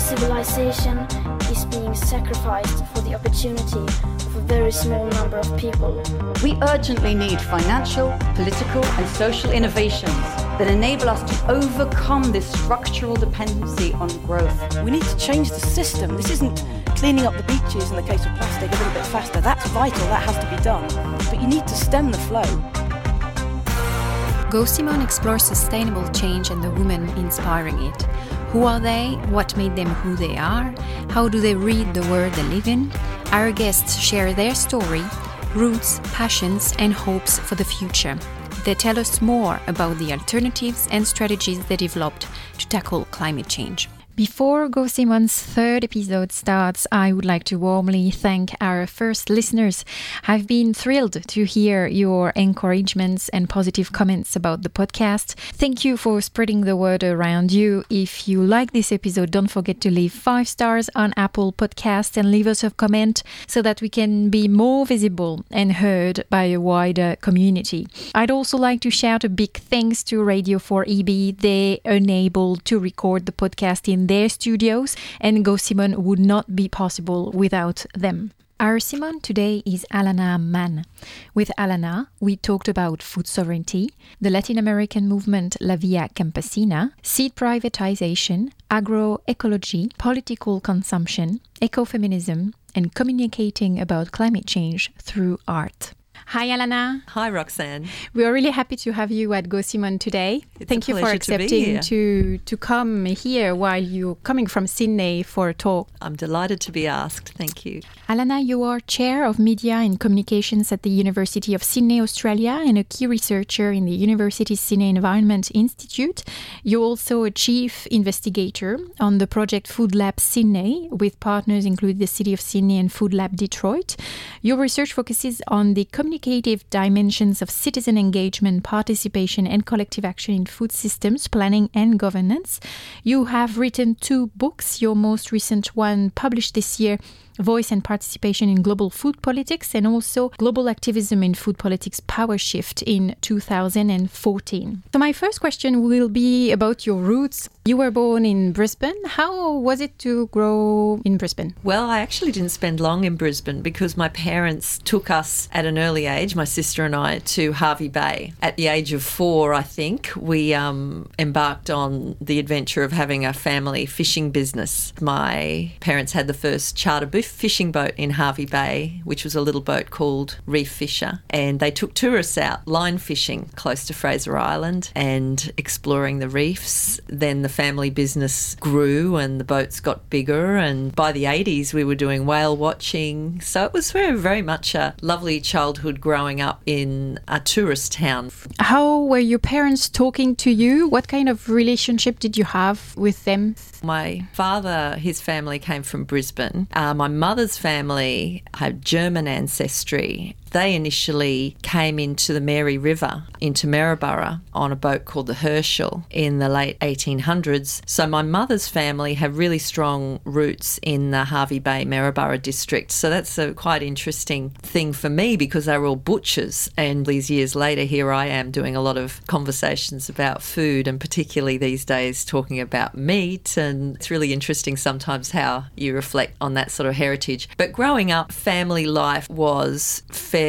civilization is being sacrificed for the opportunity of a very small number of people. We urgently need financial, political, and social innovations that enable us to overcome this structural dependency on growth. We need to change the system. This isn't cleaning up the beaches in the case of plastic a little bit faster. That's vital, that has to be done. But you need to stem the flow. Go Simone explores sustainable change and the women inspiring it. Who are they? What made them who they are? How do they read the world they live in? Our guests share their story, roots, passions, and hopes for the future. They tell us more about the alternatives and strategies they developed to tackle climate change. Before Go Simone's third episode starts, I would like to warmly thank our first listeners. I've been thrilled to hear your encouragements and positive comments about the podcast. Thank you for spreading the word around you. If you like this episode, don't forget to leave five stars on Apple Podcast and leave us a comment so that we can be more visible and heard by a wider community. I'd also like to shout a big thanks to Radio 4EB. They enabled to record the podcast in their studios, and Go Simone would not be possible without them. Our Simon today is Alana Mann. With Alana, we talked about food sovereignty, the Latin American movement La Via Campesina, seed privatization, agroecology, political consumption, ecofeminism, and communicating about climate change through art. Hi, Alana. Hi, Roxanne. We are really happy to have you at Go Simone today. It's Thank you for accepting to, to, to come here while you're coming from Sydney for a talk. I'm delighted to be asked. Thank you. Alana, you are Chair of Media and Communications at the University of Sydney, Australia, and a key researcher in the University's Sydney Environment Institute. You're also a Chief Investigator on the project FoodLab Sydney, with partners including the City of Sydney and FoodLab Detroit. Your research focuses on the communication dimensions of citizen engagement, participation, and collective action in food systems planning and governance. You have written two books, your most recent one published this year voice and participation in global food politics, and also global activism in food politics power shift in 2014. So, my first question will be about your roots. You were born in Brisbane. How was it to grow in Brisbane? Well, I actually didn't spend long in Brisbane because my parents took us at an early age, my sister and I, to Hervey Bay. At the age of four, I think, we um, embarked on the adventure of having a family fishing business. My parents had the first charter fishing boat in Hervey Bay, which was a little boat called Reef Fisher. And they took tourists out line fishing close to Fraser Island and exploring the reefs. Then the family business grew and the boats got bigger. And by the 80s, we were doing whale watching. So it was very, very much a lovely childhood growing up in a tourist town. How were your parents talking to you? What kind of relationship did you have with them? My father, his family came from Brisbane. Uh, my mother's family had German ancestry. They initially came into the Mary River, into Maryborough, on a boat called the Herschel in the late 1800s. So my mother's family have really strong roots in the Hervey Bay, Maryborough district. So that's a quite interesting thing for me because they were all butchers. And these years later, here I am doing a lot of conversations about food and particularly these days talking about meat. And it's really interesting sometimes how you reflect on that sort of heritage. But growing up, family life was fairly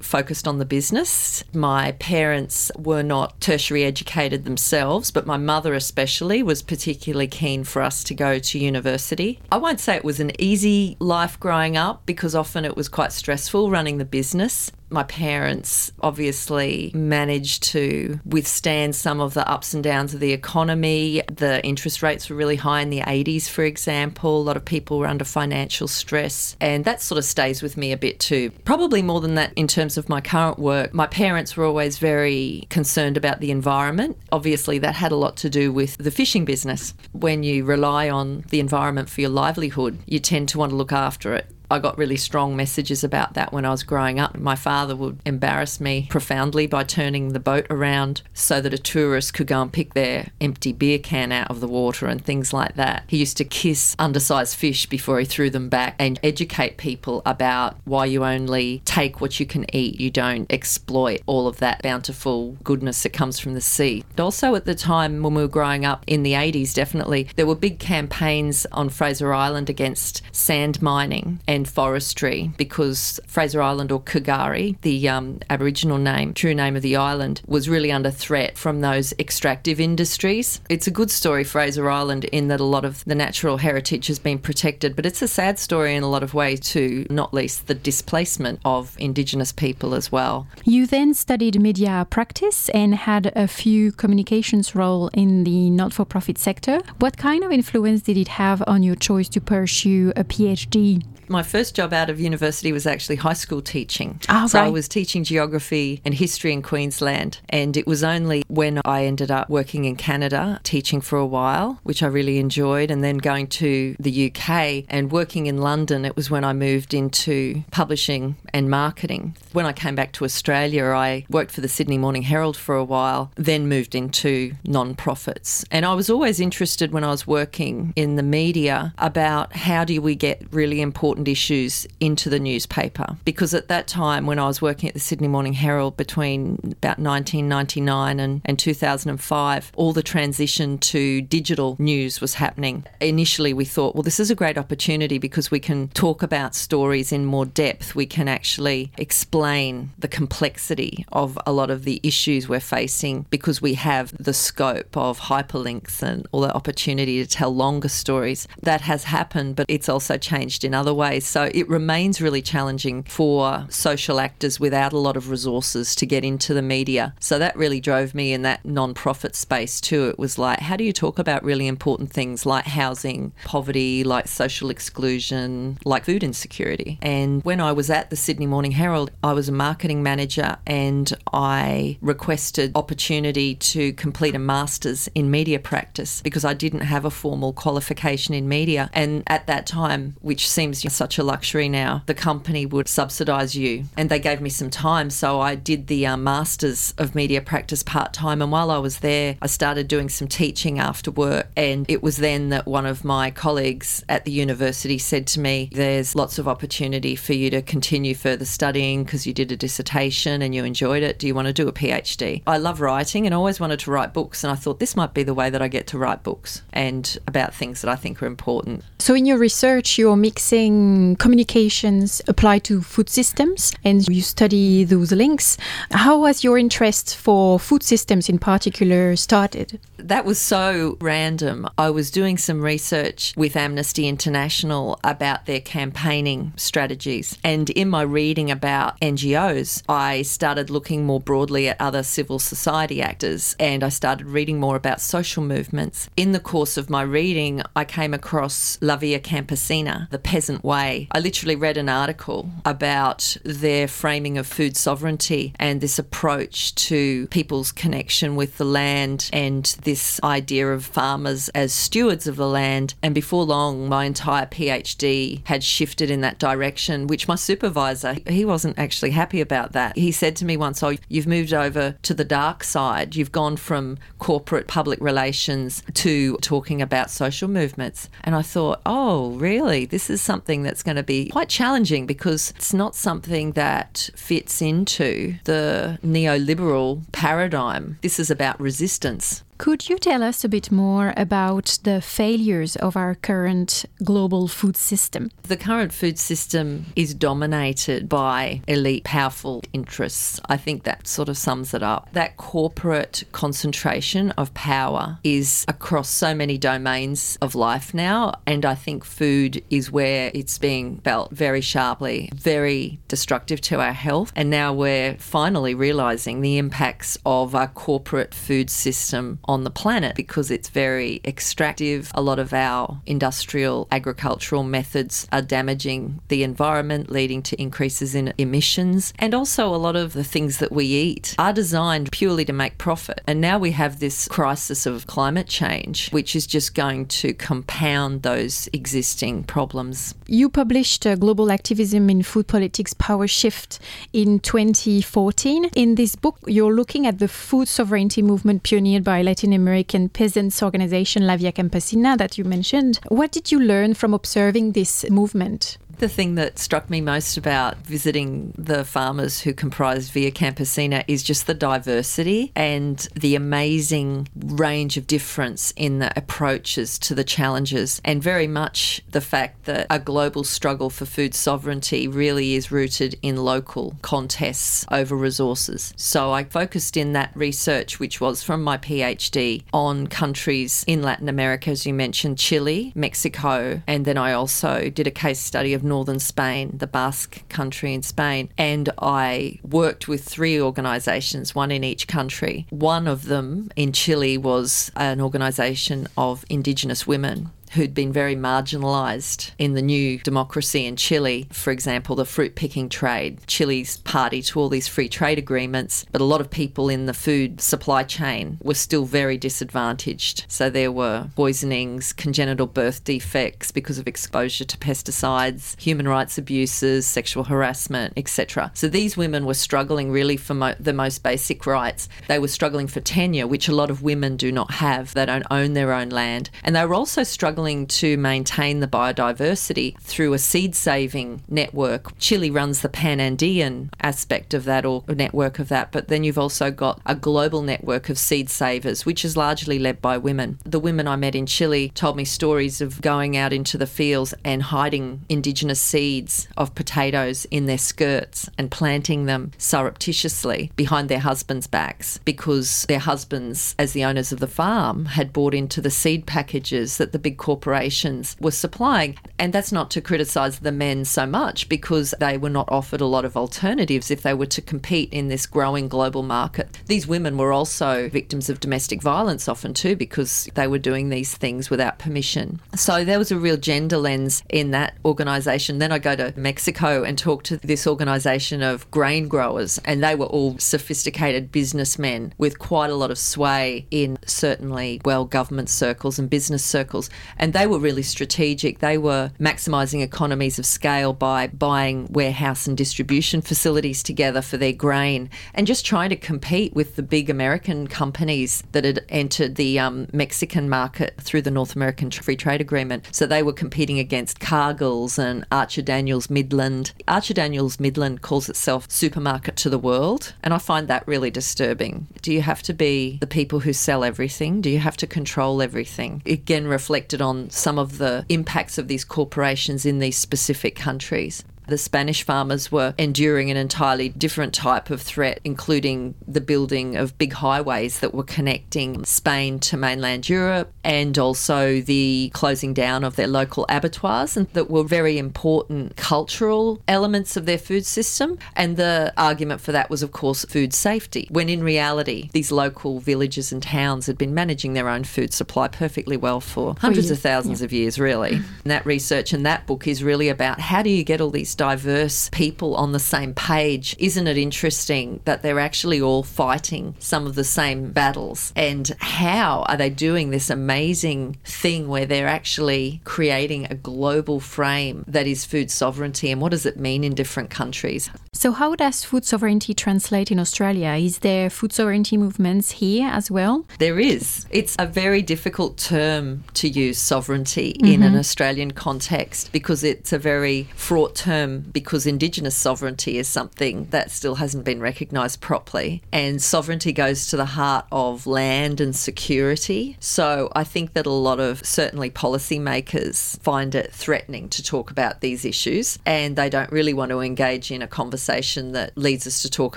focused on the business. My parents were not tertiary educated themselves, but my mother, especially, was particularly keen for us to go to university. I won't say it was an easy life growing up because often it was quite stressful running the business my parents obviously managed to withstand some of the ups and downs of the economy. The interest rates were really high in the 80s, for example. A lot of people were under financial stress, and that sort of stays with me a bit too. Probably more than that in terms of my current work. My parents were always very concerned about the environment. Obviously, that had a lot to do with the fishing business. When you rely on the environment for your livelihood, you tend to want to look after it I got really strong messages about that when I was growing up. My father would embarrass me profoundly by turning the boat around so that a tourist could go and pick their empty beer can out of the water and things like that. He used to kiss undersized fish before he threw them back and educate people about why you only take what you can eat, you don't exploit all of that bountiful goodness that comes from the sea. Also, at the time when we were growing up in the 80s, definitely, there were big campaigns on Fraser Island against sand mining and forestry because Fraser Island or K'gari, the um, Aboriginal name, true name of the island, was really under threat from those extractive industries. It's a good story, Fraser Island, in that a lot of the natural heritage has been protected, but it's a sad story in a lot of ways too, not least the displacement of Indigenous people as well. You then studied media practice and had a few communications role in the not-for-profit sector. What kind of influence did it have on your choice to pursue a PhD? My first job out of university was actually high school teaching. Oh, so I was teaching geography and history in Queensland. And it was only when I ended up working in Canada, teaching for a while, which I really enjoyed, and then going to the UK and working in London, it was when I moved into publishing and marketing. When I came back to Australia, I worked for the Sydney Morning Herald for a while, then moved into non-profits. And I was always interested when I was working in the media about how do we get really important issues into the newspaper. Because at that time, when I was working at the Sydney Morning Herald between about 1999 and, and 2005, all the transition to digital news was happening. Initially, we thought, well, this is a great opportunity because we can talk about stories in more depth. We can actually explain the complexity of a lot of the issues we're facing because we have the scope of hyperlinks and all the opportunity to tell longer stories. That has happened, but it's also changed in other ways. So it remains really challenging for social actors without a lot of resources to get into the media. So that really drove me in that non-profit space too. It was like, how do you talk about really important things like housing, poverty, like social exclusion, like food insecurity? And when I was at the Sydney Morning Herald, I was a marketing manager and I requested opportunity to complete a master's in media practice because I didn't have a formal qualification in media. And at that time, which seems such a luxury now, the company would subsidise you. And they gave me some time. So I did the uh, Masters of Media Practice part time. And while I was there, I started doing some teaching after work. And it was then that one of my colleagues at the university said to me, There's lots of opportunity for you to continue further studying because you did a dissertation and you enjoyed it. Do you want to do a PhD? I love writing and always wanted to write books. And I thought this might be the way that I get to write books and about things that I think are important. So, in your research, you're mixing communications applied to food systems and you study those links. How was your interest for food systems in particular started? That was so random. I was doing some research with Amnesty International about their campaigning strategies. And in my reading about NGOs, I started looking more broadly at other civil society actors and I started reading more about social movements. In the course of my reading, I came across La Via Campesina, the peasant way. I literally read an article about their framing of food sovereignty and this approach to people's connection with the land and this idea of farmers as stewards of the land. And before long, my entire PhD had shifted in that direction, which my supervisor, he wasn't actually happy about that. He said to me once, Oh, you've moved over to the dark side. You've gone from corporate public relations to talking about social movements. And I thought, Oh, really? This is something that's going to be quite challenging because it's not something that fits into the neoliberal paradigm. This is about resistance. Could you tell us a bit more about the failures of our current global food system? The current food system is dominated by elite, powerful interests. I think that sort of sums it up. That corporate concentration of power is across so many domains of life now. And I think food is where it's being felt very sharply, very destructive to our health. And now we're finally realizing the impacts of our corporate food system on the planet because it's very extractive. A lot of our industrial agricultural methods are damaging the environment, leading to increases in emissions. And also, a lot of the things that we eat are designed purely to make profit. And now we have this crisis of climate change, which is just going to compound those existing problems. You published uh, Global Activism in Food Politics Power Shift in 2014. In this book, you're looking at the food sovereignty movement pioneered by Latin American peasants organization La Via Campesina that you mentioned. What did you learn from observing this movement? The thing that struck me most about visiting the farmers who comprise Via Campesina is just the diversity and the amazing range of difference in the approaches to the challenges, and very much the fact that a global struggle for food sovereignty really is rooted in local contests over resources. So I focused in that research, which was from my PhD, on countries in Latin America, as you mentioned, Chile, Mexico, and then I also did a case study of northern Spain, the Basque country in Spain. And I worked with three organisations, one in each country. One of them in Chile was an organisation of Indigenous women who'd been very marginalised in the new democracy in Chile. For example, the fruit picking trade. Chile's party to all these free trade agreements, but a lot of people in the food supply chain were still very disadvantaged. So there were poisonings, congenital birth defects because of exposure to pesticides, human rights abuses, sexual harassment, etc. So these women were struggling really for mo- the most basic rights. They were struggling for tenure, which a lot of women do not have. They don't own their own land. And they were also struggling to maintain the biodiversity through a seed saving network. Chile runs the Pan Andean aspect of that or network of that, but then you've also got a global network of seed savers, which is largely led by women. The women I met in Chile told me stories of going out into the fields and hiding indigenous seeds of potatoes in their skirts and planting them surreptitiously behind their husbands' backs because their husbands, as the owners of the farm, had bought into the seed packages that the big corporations were supplying. And that's not to criticise the men so much because they were not offered a lot of alternatives if they were to compete in this growing global market. These women were also victims of domestic violence often too because they were doing these things without permission. So there was a real gender lens in that organisation. Then I go to Mexico and talk to this organisation of grain growers, and they were all sophisticated businessmen with quite a lot of sway in certainly well government circles and business circles. And they were really strategic. They were maximising economies of scale by buying warehouse and distribution facilities together for their grain and just trying to compete with the big American companies that had entered the um, Mexican market through the North American Free Trade Agreement. So they were competing against Cargill's and Archer Daniels Midland. Archer Daniels Midland calls itself supermarket to the world, and I find that really disturbing. Do you have to be the people who sell everything? Do you have to control everything? Again, reflected on some of the impacts of these corporations in these specific countries. The Spanish farmers were enduring an entirely different type of threat, including the building of big highways that were connecting Spain to mainland Europe and also the closing down of their local abattoirs and that were very important cultural elements of their food system. And the argument for that was, of course, food safety, when in reality, these local villages and towns had been managing their own food supply perfectly well for hundreds of thousands of years, really. And that research and that book is really about how do you get all these diverse people on the same page. Isn't it interesting that they're actually all fighting some of the same battles? And how are they doing this amazing thing where they're actually creating a global frame that is food sovereignty? And what does it mean in different countries? So, how does food sovereignty translate in Australia? Is there food sovereignty movements here as well? There is. It's a very difficult term to use, sovereignty, in an mm-hmm. Australian context because it's a very fraught term because Indigenous sovereignty is something that still hasn't been recognised properly. And sovereignty goes to the heart of land and security. So I think that a lot of certainly policymakers find it threatening to talk about these issues and they don't really want to engage in a conversation that leads us to talk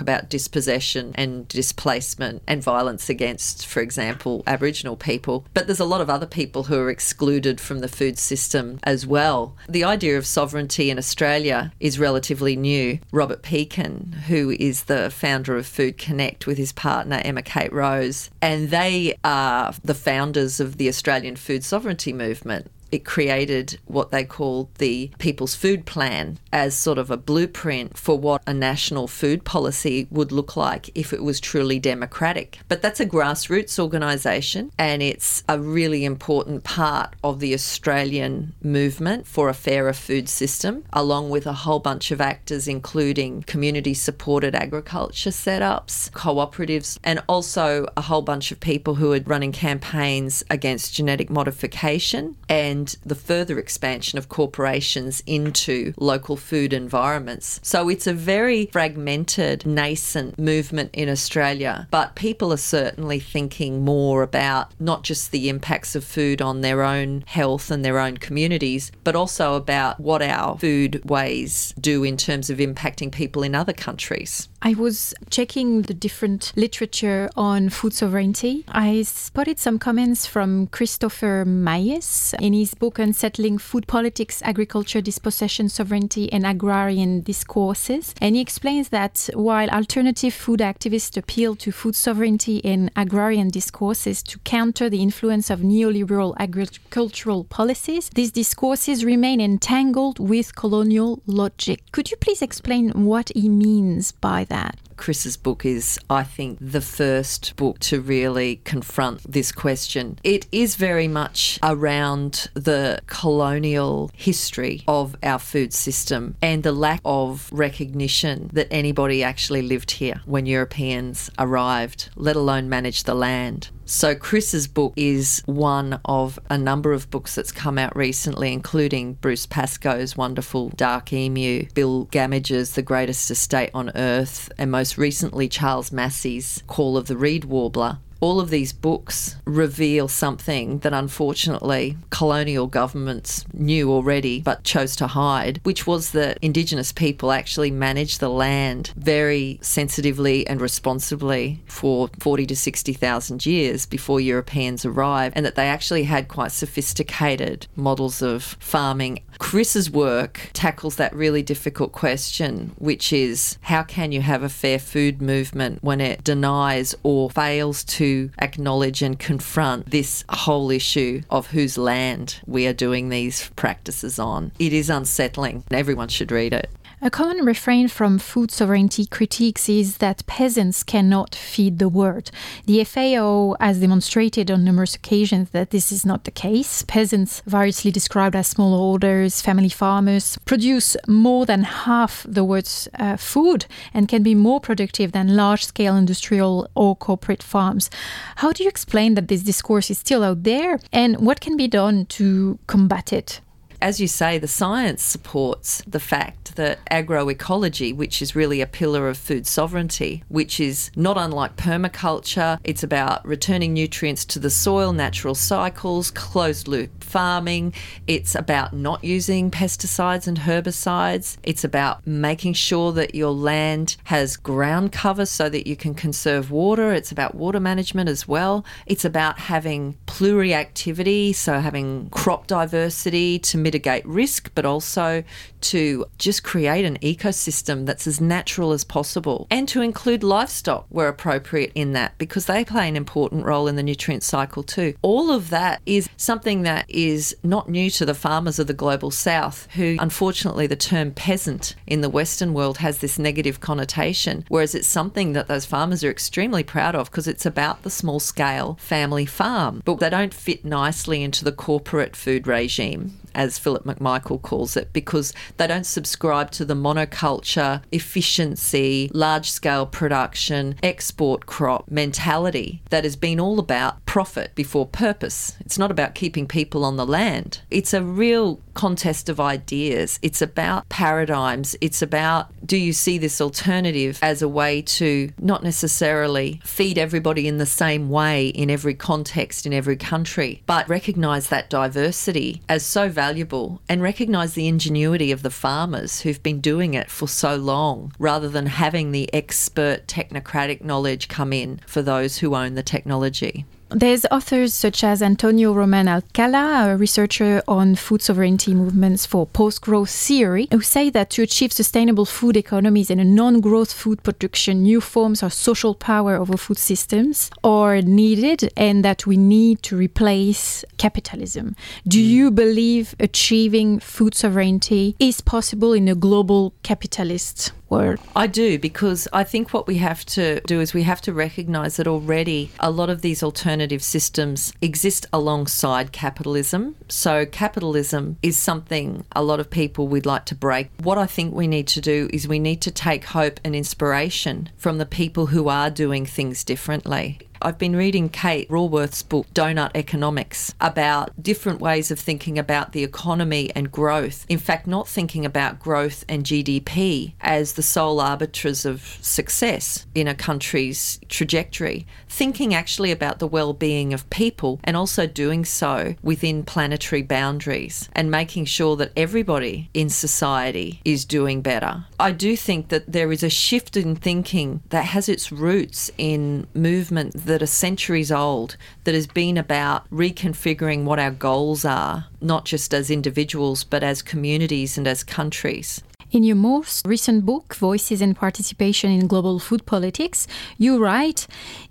about dispossession and displacement and violence against, for example, Aboriginal people. But there's a lot of other people who are excluded from the food system as well. The idea of sovereignty in Australia Is relatively new. Robert Pekin, who is the founder of Food Connect with his partner Emma Kate Rose, and they are the founders of the Australian food sovereignty movement it created what they called the People's Food Plan as sort of a blueprint for what a national food policy would look like if it was truly democratic. But that's a grassroots organisation and it's a really important part of the Australian movement for a fairer food system, along with a whole bunch of actors, including community supported agriculture setups, cooperatives, and also a whole bunch of people who are running campaigns against genetic modification and and the further expansion of corporations into local food environments. So it's a very fragmented, nascent movement in Australia, but people are certainly thinking more about not just the impacts of food on their own health and their own communities, but also about what our food ways do in terms of impacting people in other countries. I was checking the different literature on food sovereignty. I spotted some comments from Christopher Mayes in his book Unsettling Food Politics, Agriculture, Dispossession, Sovereignty, and Agrarian Discourses. And he explains that while alternative food activists appeal to food sovereignty and agrarian discourses to counter the influence of neoliberal agricultural policies, these discourses remain entangled with colonial logic. Could you please explain what he means by that? Chris's book is, I think, the first book to really confront this question. It is very much around the colonial history of our food system and the lack of recognition that anybody actually lived here when Europeans arrived, let alone managed the land. So, Chris's book is one of a number of books that's come out recently, including Bruce Pascoe's wonderful Dark Emu, Bill Gammage's The Greatest Estate on Earth, and most recently Charles Massy's Call of the Reed Warbler all of these books reveal something that unfortunately colonial governments knew already but chose to hide, which was that Indigenous people actually managed the land very sensitively and responsibly for 40 to 60,000 years before Europeans arrived, and that they actually had quite sophisticated models of farming. Chris's work tackles that really difficult question, which is how can you have a fair food movement when it denies or fails to acknowledge and confront this whole issue of whose land we are doing these practices on. It is unsettling. And everyone should read it. A common refrain from food sovereignty critiques is that peasants cannot feed the world. The FAO has demonstrated on numerous occasions that this is not the case. Peasants, variously described as smallholders, family farmers, produce more than half the world's uh, food and can be more productive than large scale industrial or corporate farms. How do you explain that this discourse is still out there and what can be done to combat it? As you say, the science supports the fact that agroecology, which is really a pillar of food sovereignty, which is not unlike permaculture, it's about returning nutrients to the soil, natural cycles, closed loop farming, it's about not using pesticides and herbicides, it's about making sure that your land has ground cover so that you can conserve water, it's about water management as well, it's about having pluriactivity, so having crop diversity to mitigate mitigate risk, but also to just create an ecosystem that's as natural as possible and to include livestock where appropriate in that because they play an important role in the nutrient cycle too. All of that is something that is not new to the farmers of the global south, who unfortunately the term peasant in the Western world has this negative connotation, whereas it's something that those farmers are extremely proud of because it's about the small scale family farm. But they don't fit nicely into the corporate food regime as Philip McMichael calls it, because they don't subscribe to the monoculture, efficiency, large scale production, export crop mentality that has been all about profit before purpose. It's not about keeping people on the land. It's a real contest of ideas. It's about paradigms. It's about do you see this alternative as a way to not necessarily feed everybody in the same way in every context, in every country, but recognize that diversity as so valuable and recognize the ingenuity of the farmers who've been doing it for so long rather than having the expert technocratic knowledge come in for those who own the technology. There's authors such as Antonio Roman Alcala, a researcher on food sovereignty movements for post-growth theory, who say that to achieve sustainable food economies and a non-growth food production, new forms of social power over food systems are needed and that we need to replace capitalism. Do mm. you believe achieving food sovereignty is possible in a global capitalist world? I do because I think what we have to do is we have to recognize that already a lot of these alternative systems exist alongside capitalism. So, capitalism is something a lot of people would like to break. What I think we need to do is we need to take hope and inspiration from the people who are doing things differently. I've been reading Kate Raworth's book, Doughnut Economics, about different ways of thinking about the economy and growth. In fact, not thinking about growth and GDP as the sole arbiters of success in a country's trajectory, thinking actually about the well being of people and also doing so within planetary boundaries and making sure that everybody in society is doing better. I do think that there is a shift in thinking that has its roots in movement that are centuries old that has been about reconfiguring what our goals are, not just as individuals, but as communities and as countries. In your most recent book, Voices and Participation in Global Food Politics, you write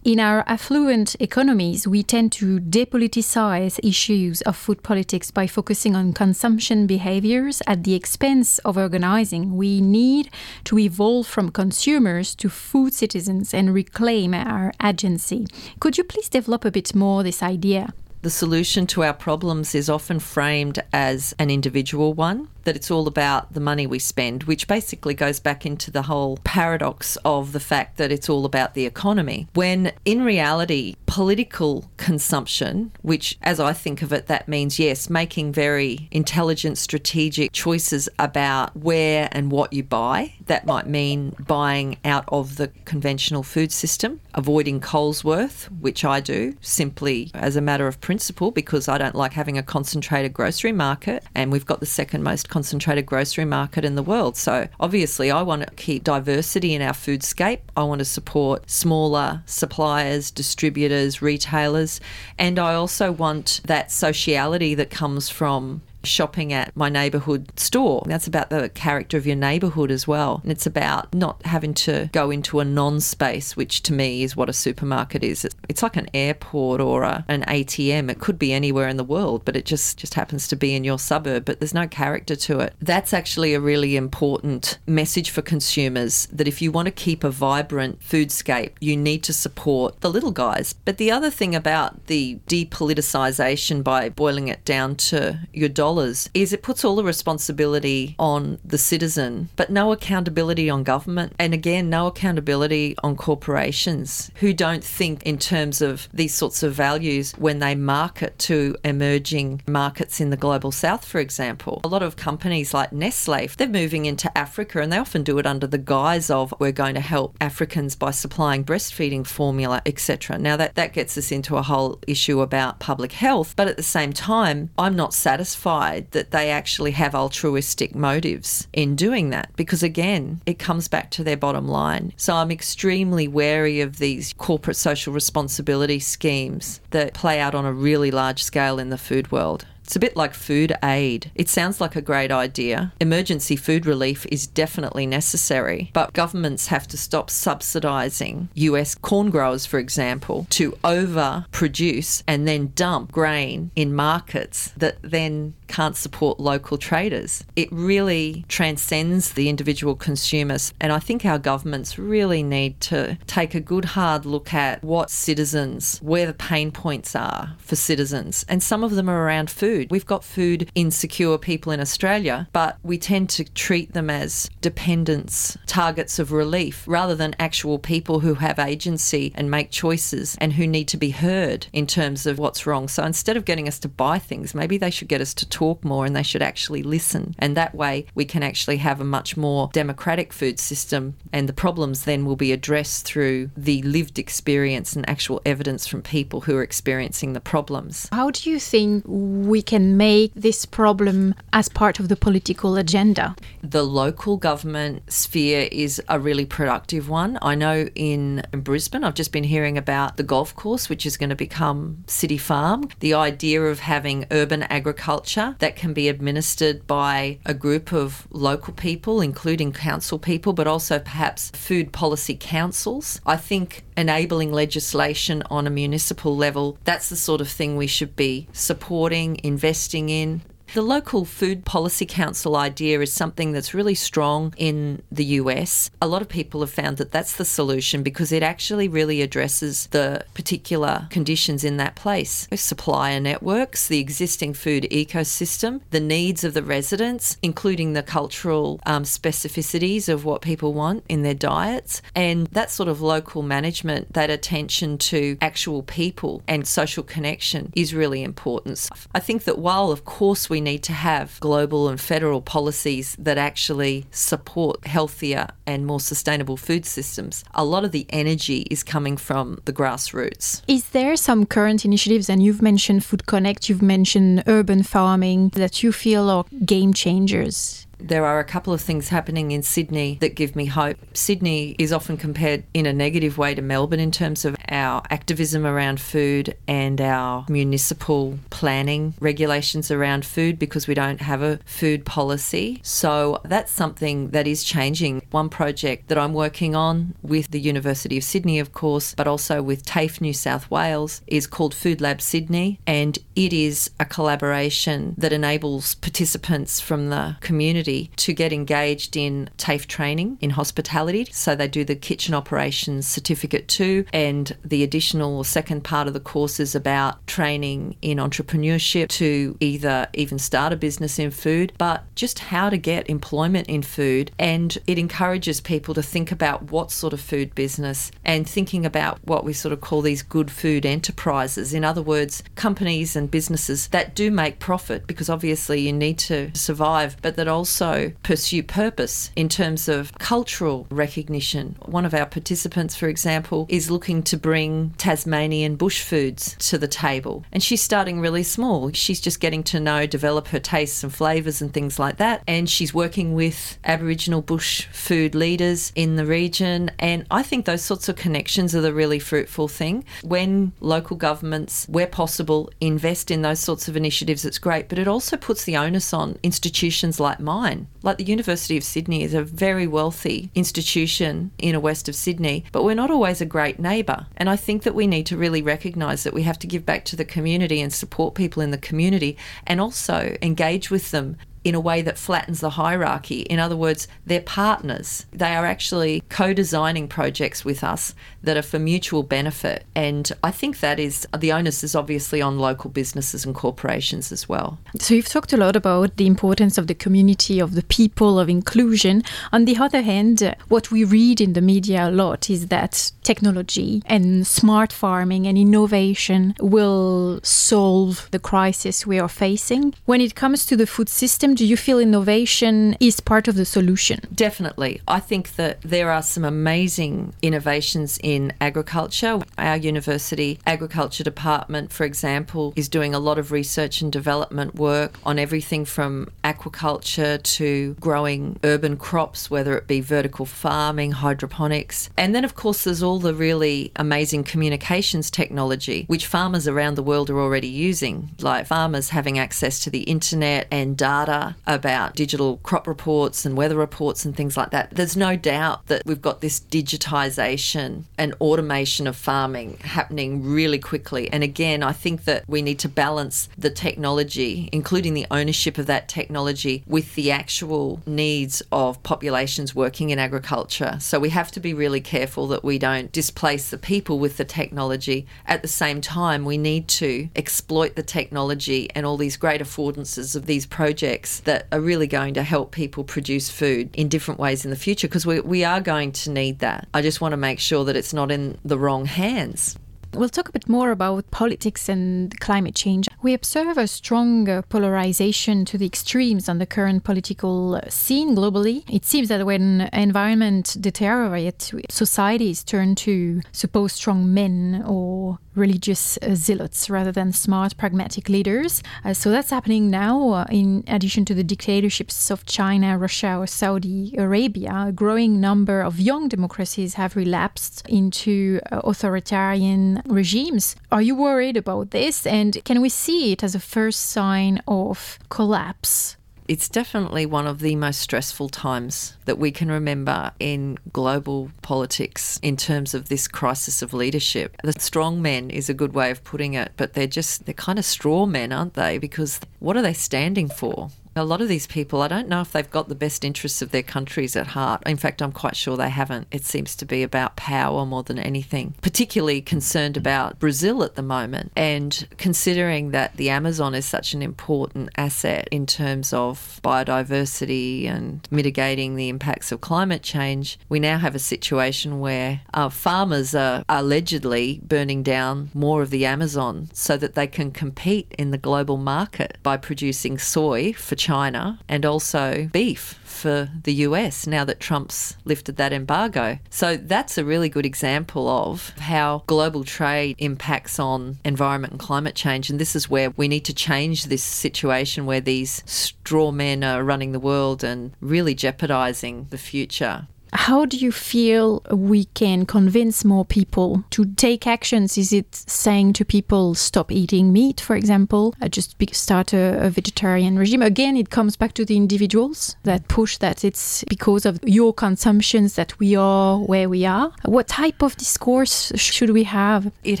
In our affluent economies, we tend to depoliticize issues of food politics by focusing on consumption behaviors at the expense of organizing. We need to evolve from consumers to food citizens and reclaim our agency. Could you please develop a bit more this idea? The solution to our problems is often framed as an individual one that it's all about the money we spend, which basically goes back into the whole paradox of the fact that it's all about the economy. When in reality, political consumption, which as I think of it, that means yes, making very intelligent, strategic choices about where and what you buy. That might mean buying out of the conventional food system, avoiding Colesworth, which I do simply as a matter of principle because I don't like having a concentrated grocery market, and we've got the second most concentrated grocery market in the world. So obviously, I want to keep diversity in our foodscape. I want to support smaller suppliers, distributors, retailers, and I also want that sociality that comes from shopping at my neighbourhood store. That's about the character of your neighbourhood as well. And it's about not having to go into a non space, which to me is what a supermarket is. It's like an airport or a, an ATM. It could be anywhere in the world, but it just, just happens to be in your suburb, but there's no character to it. That's actually a really important message for consumers that if you want to keep a vibrant foodscape, you need to support the little guys. But the other thing about the depoliticisation by boiling it down to your dollars is it puts all the responsibility on the citizen, but no accountability on government. And again, no accountability on corporations who don't think in terms of these sorts of values when they market to emerging markets in the global south, for example. A lot of companies like Nestle, they're moving into Africa and they often do it under the guise of we're going to help Africans by supplying breastfeeding formula, etc. Now that, that gets us into a whole issue about public health, but at the same time, I'm not satisfied that they actually have altruistic motives in doing that because again, it comes back to their bottom line. So I'm extremely wary of these corporate social responsibility schemes that play out on a really large scale in the food world. It's a bit like food aid. It sounds like a great idea. Emergency food relief is definitely necessary, but governments have to stop subsidising US corn growers, for example, to overproduce and then dump grain in markets that then can't support local traders. It really transcends the individual consumers, and I think our governments really need to take a good hard look at what citizens, where the pain points are for citizens, and some of them are around food. We've got food insecure people in Australia, but we tend to treat them as dependents, targets of relief, rather than actual people who have agency and make choices and who need to be heard in terms of what's wrong. So instead of getting us to buy things, maybe they should get us to talk more and they should actually listen. And that way we can actually have a much more democratic food system and the problems then will be addressed through the lived experience and actual evidence from people who are experiencing the problems. How do you think we can make this problem as part of the political agenda? The local government sphere is a really productive one. I know in Brisbane, I've just been hearing about the golf course, which is going to become City Farm. The idea of having urban agriculture that can be administered by a group of local people, including council people, but also perhaps food policy councils. I think enabling legislation on a municipal level, that's the sort of thing we should be supporting, investing in. The local food policy council idea is something that's really strong in the US. A lot of people have found that that's the solution because it actually really addresses the particular conditions in that place. Supplier networks, the existing food ecosystem, the needs of the residents, including the cultural um, specificities of what people want in their diets, and that sort of local management, that attention to actual people and social connection is really important. I think that while, of course, we we need to have global and federal policies that actually support healthier and more sustainable food systems. A lot of the energy is coming from the grassroots. Is there some current initiatives, and you've mentioned Food Connect, you've mentioned urban farming, that you feel are game changers? There are a couple of things happening in Sydney that give me hope. Sydney is often compared in a negative way to Melbourne in terms of our activism around food and our municipal planning regulations around food because we don't have a food policy. So that's something that is changing. One project that I'm working on with the University of Sydney, of course, but also with TAFE New South Wales is called FoodLab Sydney and it is a collaboration that enables participants from the community community to get engaged in TAFE training in hospitality. So they do the kitchen operations certificate too. And the additional second part of the course is about training in entrepreneurship to either even start a business in food, but just how to get employment in food. And it encourages people to think about what sort of food business and thinking about what we sort of call these good food enterprises. In other words, companies and businesses that do make profit because obviously you need to survive, but that also also pursue purpose in terms of cultural recognition. One of our participants, for example, is looking to bring Tasmanian bush foods to the table. And she's starting really small. She's just getting to know, develop her tastes and flavours and things like that. And she's working with Aboriginal bush food leaders in the region. And I think those sorts of connections are the really fruitful thing. When local governments, where possible, invest in those sorts of initiatives, it's great. But it also puts the onus on institutions like mine like the University of Sydney is a very wealthy institution in a west of Sydney, but we're not always a great neighbour. And I think that we need to really recognise that we have to give back to the community and support people in the community and also engage with them in a way that flattens the hierarchy. In other words, they're partners. They are actually co designing projects with us that are for mutual benefit. And I think that is the onus is obviously on local businesses and corporations as well. So you've talked a lot about the importance of the community, of the people, of inclusion. On the other hand, what we read in the media a lot is that technology and smart farming and innovation will solve the crisis we are facing. When it comes to the food system, do you feel innovation is part of the solution? Definitely. I think that there are some amazing innovations in agriculture. Our university agriculture department, for example, is doing a lot of research and development work on everything from aquaculture to growing urban crops, whether it be vertical farming, hydroponics. And then, of course, there's all the really amazing communications technology, which farmers around the world are already using, like farmers having access to the internet and data about digital crop reports and weather reports and things like that. There's no doubt that we've got this digitisation and automation of farming happening really quickly. And again, I think that we need to balance the technology, including the ownership of that technology, with the actual needs of populations working in agriculture. So we have to be really careful that we don't displace the people with the technology. At the same time, we need to exploit the technology and all these great affordances of these projects that are really going to help people produce food in different ways in the future because we, we are going to need that. I just want to make sure that it's not in the wrong hands. We'll talk a bit more about politics and climate change. We observe a strong polarization to the extremes on the current political scene globally. It seems that when environment deteriorates, societies turn to suppose strong men or religious uh, zealots rather than smart, pragmatic leaders. Uh, so that's happening now. Uh, in addition to the dictatorships of China, Russia, or Saudi Arabia, a growing number of young democracies have relapsed into uh, authoritarian regimes. Are you worried about this? And can we see it as a first sign of collapse? It's definitely one of the most stressful times that we can remember in global politics in terms of this crisis of leadership. The strong men is a good way of putting it, but they're just, they're kind of straw men, aren't they? Because what are they standing for? A lot of these people, I don't know if they've got the best interests of their countries at heart. In fact, I'm quite sure they haven't. It seems to be about power more than anything. Particularly concerned mm. about Brazil at the moment. And considering that the Amazon is such an important asset in terms of biodiversity and mitigating the impacts of climate change, we now have a situation where our farmers are allegedly burning down more of the Amazon so that they can compete in the global market by producing soy for China and also beef for the US now that Trump's lifted that embargo. So that's a really good example of how global trade impacts on environment and climate change. And this is where we need to change this situation where these straw men are running the world and really jeopardizing the future. How do you feel we can convince more people to take actions? Is it saying to people, stop eating meat, for example, uh, just start a, a, vegetarian regime? Again, it comes back to the individuals that push that it's because of your consumptions that we are where we are. What type of discourse should we have? It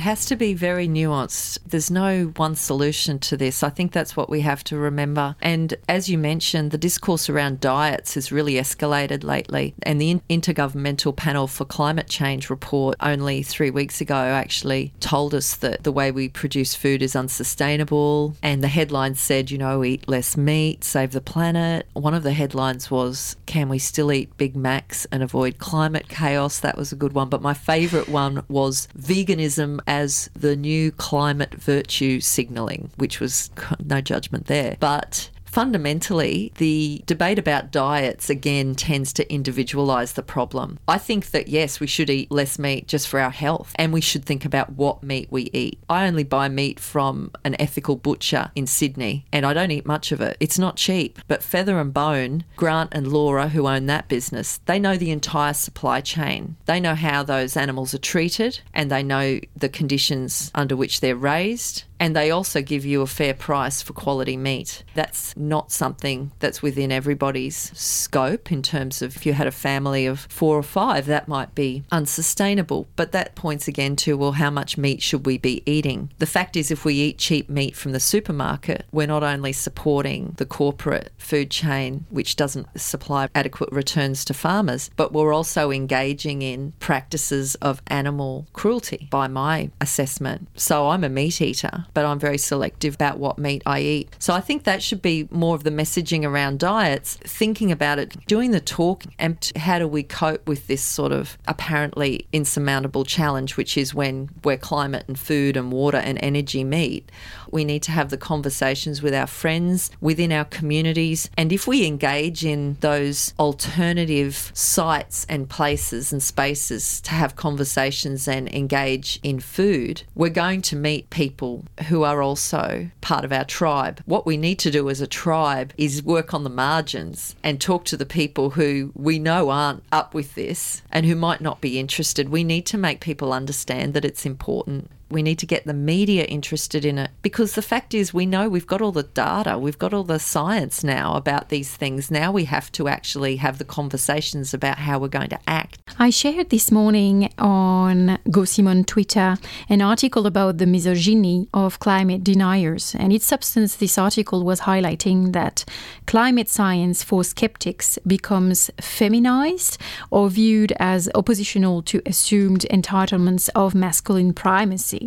has to be very nuanced. There's no one solution to this. I think that's what we have to remember. And as you mentioned, the discourse around diets has really escalated lately. And the Intergovernmental Panel for Climate Change report only three weeks ago actually told us that the way we produce food is unsustainable. And the headline said, you know, eat less meat, save the planet. One of the headlines was, can we still eat Big Macs and avoid climate chaos? That was a good one. But my favourite one was veganism as the new climate virtue signalling, which was no judgment there. But fundamentally, the debate about diets again tends to individualize the problem. I think that yes, we should eat less meat just for our health, and we should think about what meat we eat. I only buy meat from an ethical butcher in Sydney, and I don't eat much of it. It's not cheap, but Feather and Bone, Grant and Laura, who own that business, they know the entire supply chain. They know how those animals are treated, and they know the conditions under which they're raised and they also give you a fair price for quality meat. That's not something that's within everybody's scope in terms of if you had a family of four or five, that might be unsustainable. But that points again to well, how much meat should we be eating? The fact is, if we eat cheap meat from the supermarket, we're not only supporting the corporate food chain, which doesn't supply adequate returns to farmers, but we're also engaging in practices of animal cruelty, by my assessment. So I'm a meat eater but I'm very selective about what meat I eat. So I think that should be more of the messaging around diets, thinking about it, doing the talk, and how do we cope with this sort of apparently insurmountable challenge, which is when where climate and food and water and energy meet. We need to have the conversations with our friends, within our communities, and if we engage in those alternative sites and places and spaces to have conversations and engage in food, we're going to meet people who are also part of our tribe. What we need to do as a tribe is work on the margins and talk to the people who we know aren't up with this and who might not be interested. We need to make people understand that it's important we need to get the media interested in it because the fact is we know we've got all the data we've got all the science now about these things. Now we have to actually have the conversations about how we're going to act. I shared this morning on Go Simone twitter an article about the misogyny of climate deniers. And its substance this article was highlighting that climate science for skeptics becomes feminized or viewed as oppositional to assumed entitlements of masculine primacy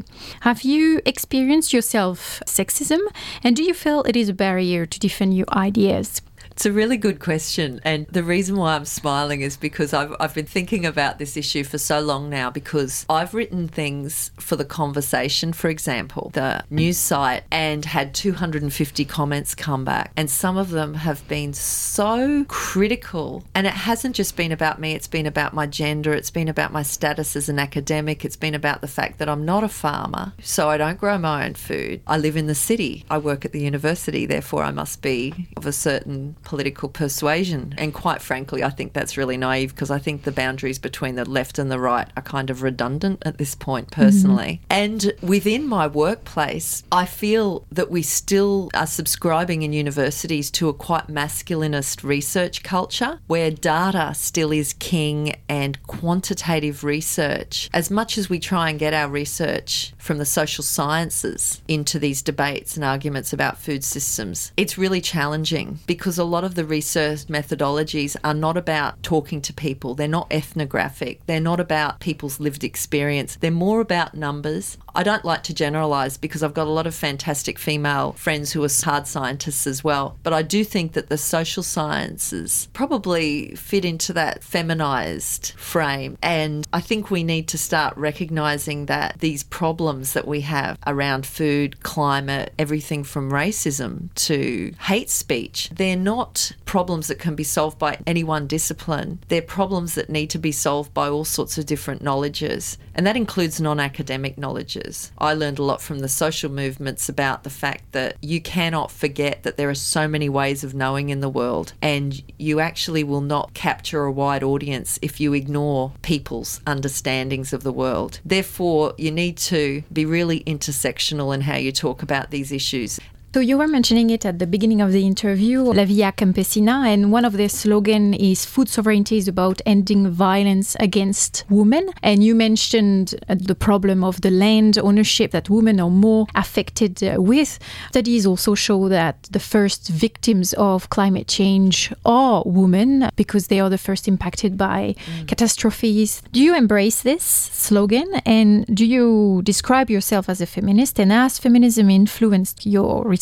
have you experienced yourself sexism and do you feel it is a barrier to defend your ideas? It's a really good question. And the reason why I'm smiling is because I've, I've been thinking about this issue for so long now because I've written things for The Conversation, for example, the news site, and had 250 comments come back. And some of them have been so critical. And it hasn't just been about me, it's been about my gender, it's been about my status as an academic, it's been about the fact that I'm not a farmer, so I don't grow my own food. I live in the city, I work at the university, therefore I must be of a certain political persuasion. And quite frankly, I think that's really naive because I think the boundaries between the left and the right are kind of redundant at this point, mm-hmm. personally. And within my workplace, I feel that we still are subscribing in universities to a quite masculinist research culture where data still is king and quantitative research. As much as we try and get our research from the social sciences into these debates and arguments about food systems, it's really challenging because a lot of the research methodologies are not about talking to people. They're not ethnographic. They're not about people's lived experience. They're more about numbers. I don't like to generalize because I've got a lot of fantastic female friends who are hard scientists as well. But I do think that the social sciences probably fit into that feminized frame. And I think we need to start recognizing that these problems that we have around food, climate, everything from racism to hate speech, they're not problems that can be solved by any one discipline. They're problems that need to be solved by all sorts of different knowledges. And that includes non academic knowledges. I learned a lot from the social movements about the fact that you cannot forget that there are so many ways of knowing in the world, and you actually will not capture a wide audience if you ignore people's understandings of the world. Therefore, you need to be really intersectional in how you talk about these issues. So you were mentioning it at the beginning of the interview, La Via Campesina, and one of their slogan is food sovereignty is about ending violence against women. And you mentioned uh, the problem of the land ownership that women are more affected uh, with. Studies also show that the first victims of climate change are women because they are the first impacted by catastrophes. Do you embrace this slogan and do you describe yourself as a feminist and has feminism influenced your research?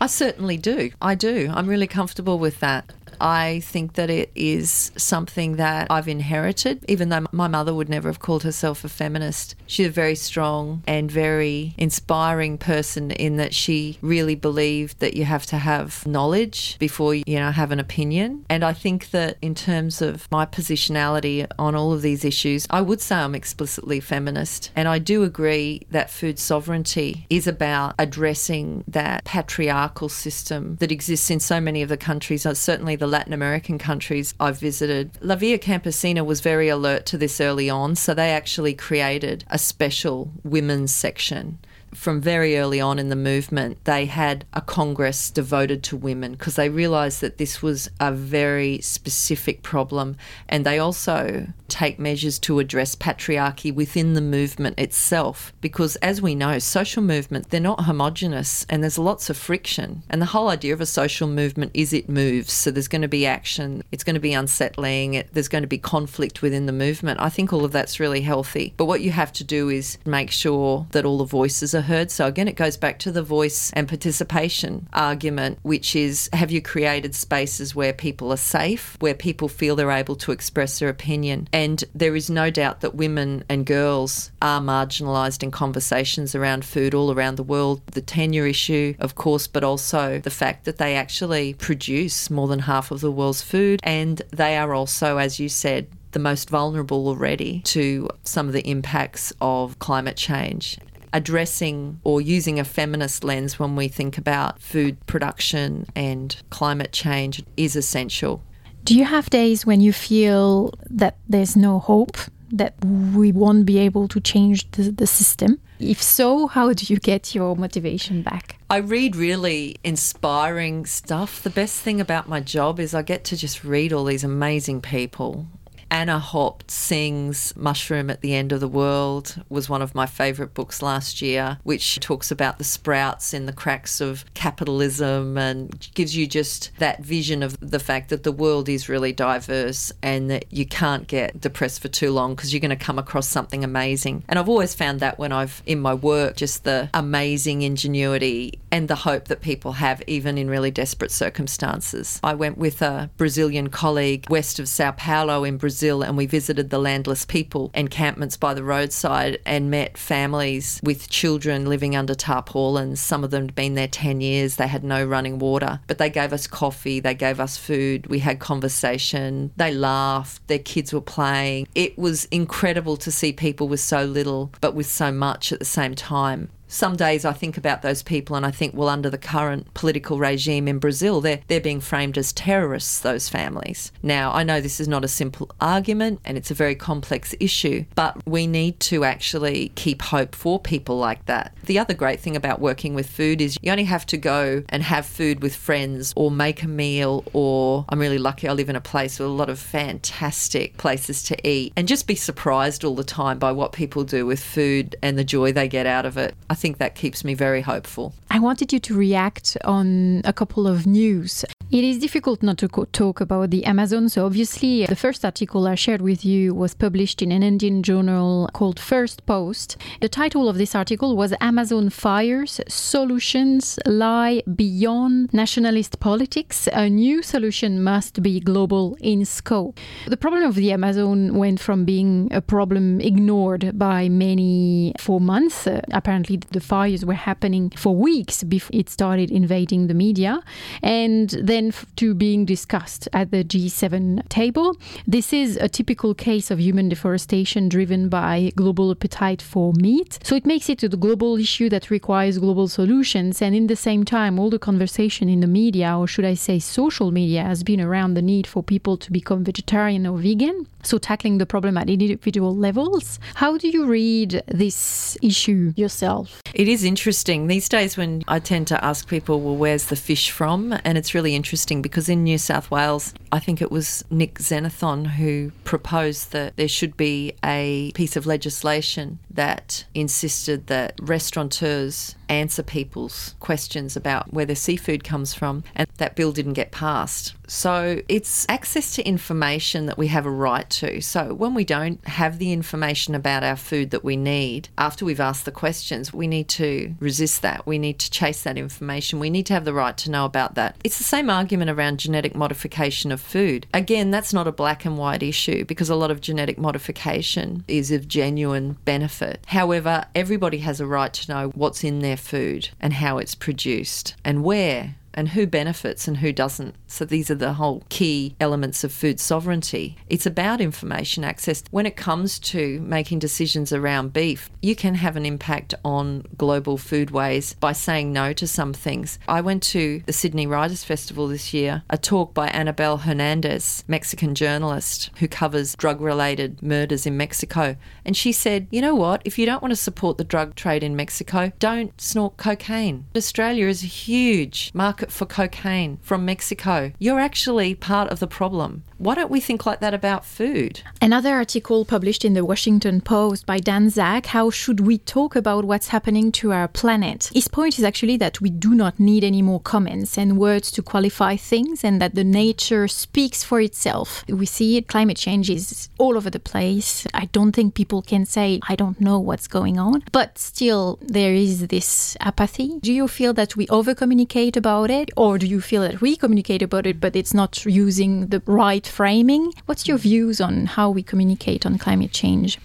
I certainly do. I do. I'm really comfortable with that. I think that it is something that I've inherited, even though my mother would never have called herself a feminist. She's a very strong and very inspiring person in that she really believed that you have to have knowledge before you know have an opinion. And I think that in terms of my positionality on all of these issues, I would say I'm explicitly feminist. And I do agree that food sovereignty is about addressing that patriarchal system that exists in so many of the countries, certainly the Latin American countries I've visited. La Via Campesina was very alert to this early on, so they actually created a special women's section from very early on in the movement, they had a congress devoted to women because they realised that this was a very specific problem. And they also take measures to address patriarchy within the movement itself because, as we know, social movements, they're not homogenous and there's lots of friction. And the whole idea of a social movement is it moves. So there's going to be action, it's going to be unsettling, it, there's going to be conflict within the movement. I think all of that's really healthy. But what you have to do is make sure that all the voices are heard. So again, it goes back to the voice and participation argument, which is have you created spaces where people are safe, where people feel they're able to express their opinion? And there is no doubt that women and girls are marginalised in conversations around food all around the world. The tenure issue, of course, but also the fact that they actually produce more than half of the world's food. And they are also, as you said, the most vulnerable already to some of the impacts of climate change addressing or using a feminist lens when we think about food production and climate change is essential. Do you have days when you feel that there's no hope, that we won't be able to change the, the system? If so, how do you get your motivation back? I read really inspiring stuff. The best thing about my job is I get to just read all these amazing people Anna Haupt Tsing's Mushroom at the End of the World was one of my favourite books last year, which talks about the sprouts in the cracks of capitalism and gives you just that vision of the fact that the world is really diverse and that you can't get depressed for too long because you're going to come across something amazing. And I've always found that when I've in my work, just the amazing ingenuity and the hope that people have, even in really desperate circumstances. I went with a Brazilian colleague west of Sao Paulo in Brazil and we visited the landless people encampments by the roadside and met families with children living under tarpaulins. Some of them had been there 10 years, they had no running water, but they gave us coffee, they gave us food, we had conversation, they laughed, their kids were playing. It was incredible to see people with so little, but with so much at the same time some days I think about those people and I think, well, under the current political regime in Brazil, they're, they're being framed as terrorists, those families. Now, I know this is not a simple argument and it's a very complex issue, but we need to actually keep hope for people like that. The other great thing about working with food is you only have to go and have food with friends or make a meal, or I'm really lucky I live in a place with a lot of fantastic places to eat and just be surprised all the time by what people do with food and the joy they get out of it. Think that keeps me very hopeful. I wanted you to react on a couple of news. It is difficult not to talk about the Amazon. So, obviously, the first article I shared with you was published in an Indian journal called First Post. The title of this article was Amazon Fires Solutions Lie Beyond Nationalist Politics. A new solution must be global in scope. The problem of the Amazon went from being a problem ignored by many for months. Uh, apparently, the fires were happening for weeks before it started invading the media. And then to being discussed at the G7 table. This is a typical case of human deforestation driven by global appetite for meat. So it makes it a global issue that requires global solutions. And in the same time, all the conversation in the media, or should I say social media, has been around the need for people to become vegetarian or vegan. So tackling the problem at individual levels. How do you read this issue yourself? It is interesting. These days, when I tend to ask people, well, where's the fish from? And it's really interesting because in New South Wales, I think it was Nick Xenophon who proposed that there should be a piece of legislation that insisted that restaurateurs answer people's questions about where their seafood comes from, and that bill didn't get passed. So it's access to information that we have a right to. So when we don't have the information about our food that we need, after we've asked the questions, we need to resist that. We need to chase that information. We need to have the right to know about that. It's the same argument around genetic modification of food. Again, that's not a black and white issue because a lot of genetic modification is of genuine benefit. However, everybody has a right to know what's in their food and how it's produced and where and who benefits and who doesn't. So these are the whole key elements of food sovereignty. It's about information access. When it comes to making decisions around beef, you can have an impact on global foodways by saying no to some things. I went to the Sydney Writers Festival this year, a talk by Anabel Hernandez, Mexican journalist who covers drug related murders in Mexico. And she said, you know what? If you don't want to support the drug trade in Mexico, don't snort cocaine. Australia is a huge market for cocaine from Mexico. You're actually part of the problem. Why don't we think like that about food? Another article published in the Washington Post by Dan Zak How should we talk about what's happening to our planet? His point is actually that we do not need any more comments and words to qualify things and that the nature speaks for itself. We see it, climate change is all over the place. I don't think people can say, I don't know what's going on. But still, there is this apathy. Do you feel that we over communicate about it? It? Or do you feel that we communicate about it, but it's not using the right framing? What's your views on how we communicate on climate change?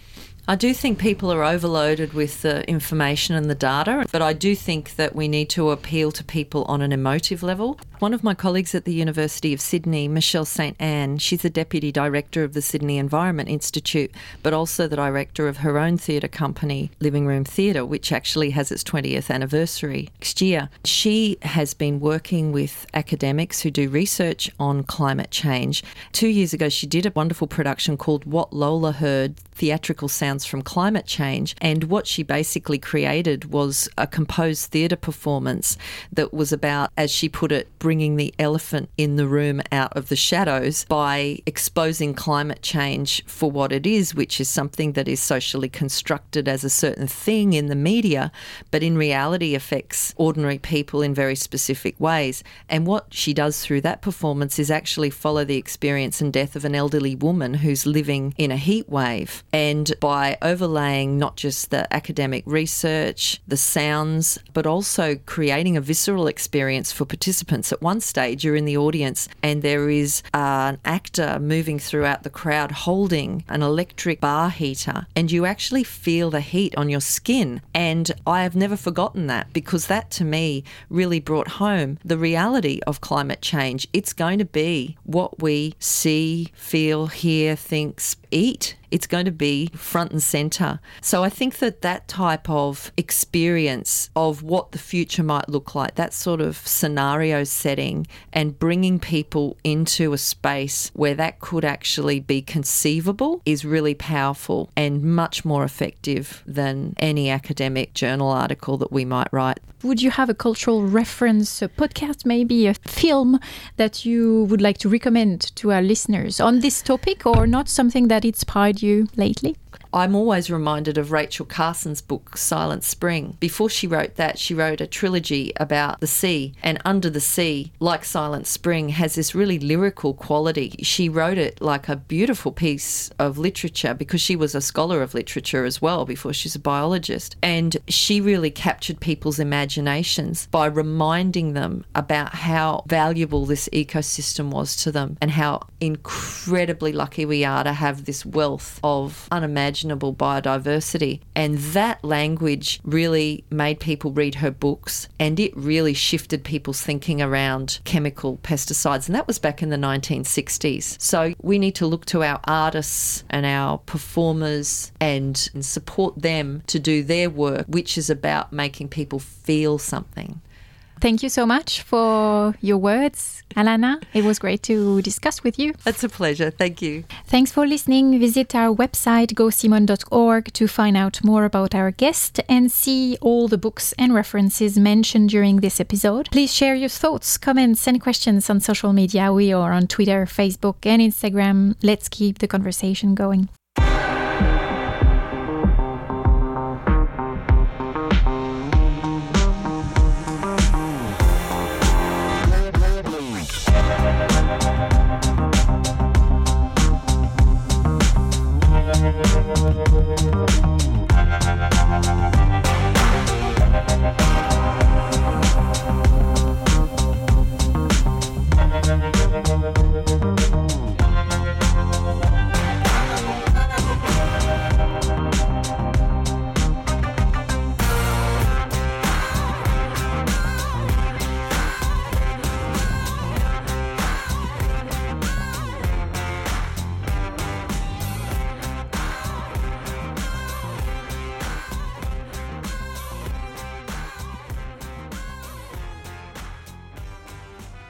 I do think people are overloaded with the information and the data, but I do think that we need to appeal to people on an emotive level. One of my colleagues at the University of Sydney, Michelle St. Anne, she's the Deputy Director of the Sydney Environment Institute, but also the director of her own theatre company, Living Room Theatre, which actually has its 20th anniversary next year. She has been working with academics who do research on climate change. Two years ago, she did a wonderful production called What Lola Heard Theatrical Sounds from Climate Change. And what she basically created was a composed theatre performance that was about, as she put it, bringing the elephant in the room out of the shadows by exposing climate change for what it is, which is something that is socially constructed as a certain thing in the media, but in reality affects ordinary people in very specific ways. And what she does through that performance is actually follow the experience and death of an elderly woman who's living in a heat wave. And by overlaying not just the academic research, the sounds, but also creating a visceral experience for participants. At one stage, you're in the audience and there is uh, an actor moving throughout the crowd holding an electric bar heater, and you actually feel the heat on your skin. And I have never forgotten that because that to me really brought home the reality of climate change. It's going to be what we see, feel, hear, think, eat it's going to be front and center. So I think that that type of experience of what the future might look like, that sort of scenario setting, and bringing people into a space where that could actually be conceivable is really powerful and much more effective than any academic journal article that we might write. Would you have a cultural reference, a podcast, maybe a film that you would like to recommend to our listeners on this topic or not something that inspired you lately? I'm always reminded of Rachel Carson's book, Silent Spring. Before she wrote that, she wrote a trilogy about the sea, and Under the Sea, like Silent Spring, has this really lyrical quality. She wrote it like a beautiful piece of literature because she was a scholar of literature as well before she's a biologist. And she really captured people's imaginations by reminding them about how valuable this ecosystem was to them and how incredibly lucky we are to have this wealth of unimaginable unimaginable biodiversity. And that language really made people read her books and it really shifted people's thinking around chemical pesticides. And that was back in the 1960s. So we need to look to our artists and our performers and, and support them to do their work, which is about making people feel something. Thank you so much for your words, Alana. It was great to discuss with you. It's a pleasure. Thank you. Thanks for listening. Visit our website, gosimone.org, to find out more about our guest and see all the books and references mentioned during this episode. Please share your thoughts, comments, and questions on social media. We are on Twitter, Facebook, and Instagram. Let's keep the conversation going.